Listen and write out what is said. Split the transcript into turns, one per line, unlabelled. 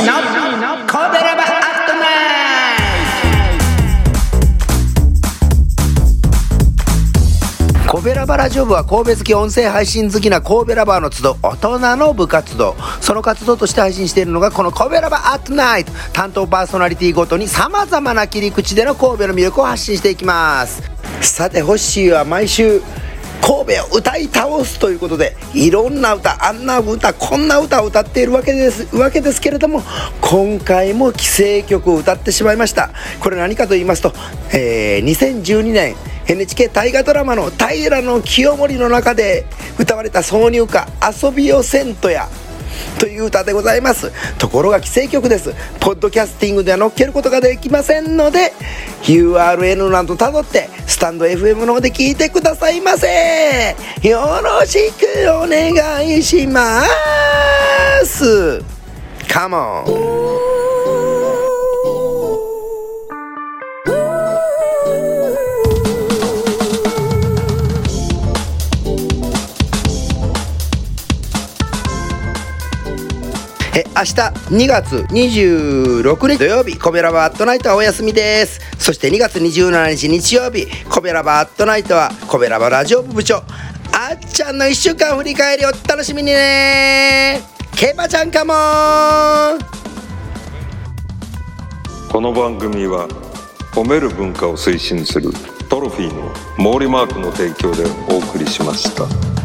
ーの神戸ラバアットナイト神戸ラバラジオ部は神戸好き音声配信好きな神戸ラバーの集う大人の部活動。その活動として配信しているのがこの神戸ラバーアットナイト。担当パーソナリティごとにさまざまな切り口での神戸の魅力を発信していきます。さてホッシーは毎週神戸を歌い倒すということでいろんな歌あんな歌こんな歌を歌っているわけですわけですけれども今回も既成曲を歌ってしまいました。これ何かと言いますと、えー、2012年 NHK 大河ドラマの平清盛の中で歌われた挿入歌「遊びをせんとや」という歌でございます。ところが既成曲です。ポッドキャスティングでは載っけることができませんので URL などたどってスタンド FM の方で聞いてくださいませ。よろしくお願いします。カモンえ明日2月26日土曜日コベラバットナイトはお休みです。そして2月27日日曜日コベラバットナイトはコベラバラジオ部部長。あっちゃんの1週間振り返りを楽しみにね。ケバちゃんかも
この番組は褒める文化を推進するトロフィーの毛利マークの提供でお送りしました。